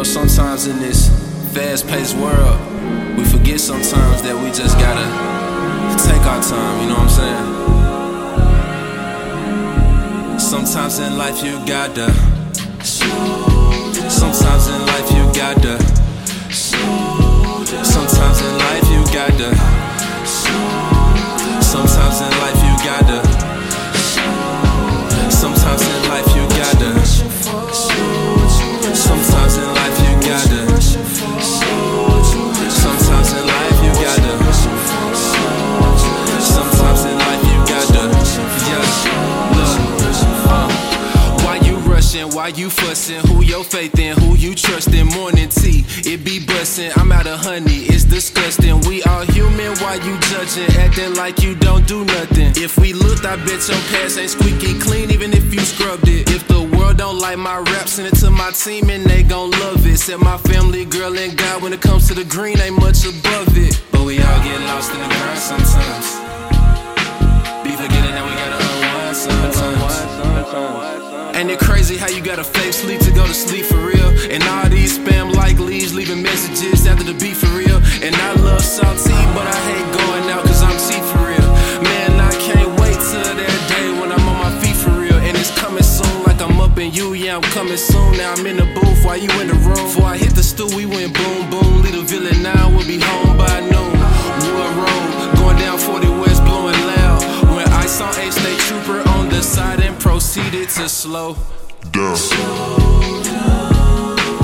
know, sometimes in this fast paced world, we forget sometimes that we just gotta take our time, you know what I'm saying? Sometimes in life you gotta. You fussing? Who your faith in? Who you trusting? Morning tea, it be bussin'. I'm out of honey, it's disgusting. We all human. Why you judging? Acting like you don't do nothing. If we looked, I bet your pants ain't squeaky clean, even if you scrubbed it. If the world don't like my rap, send it to my team and they gon' love it. Said my family, girl, and God, when it comes to the green, ain't much above it. But we all get lost in the grind sometimes. Be forgetting that we gotta unwind sometimes. Ain't it crazy how you gotta fake sleep to go to sleep for real? And all these spam like leads leaving messages after the beat for real. And I love salty, but I hate going out cause I'm T for real. Man, I can't wait till that day when I'm on my feet for real. And it's coming soon, like I'm up in you, yeah, I'm coming soon. Now I'm in the booth while you in the room. Before I hit the stool, we went boom, It's to slow down. Slow down.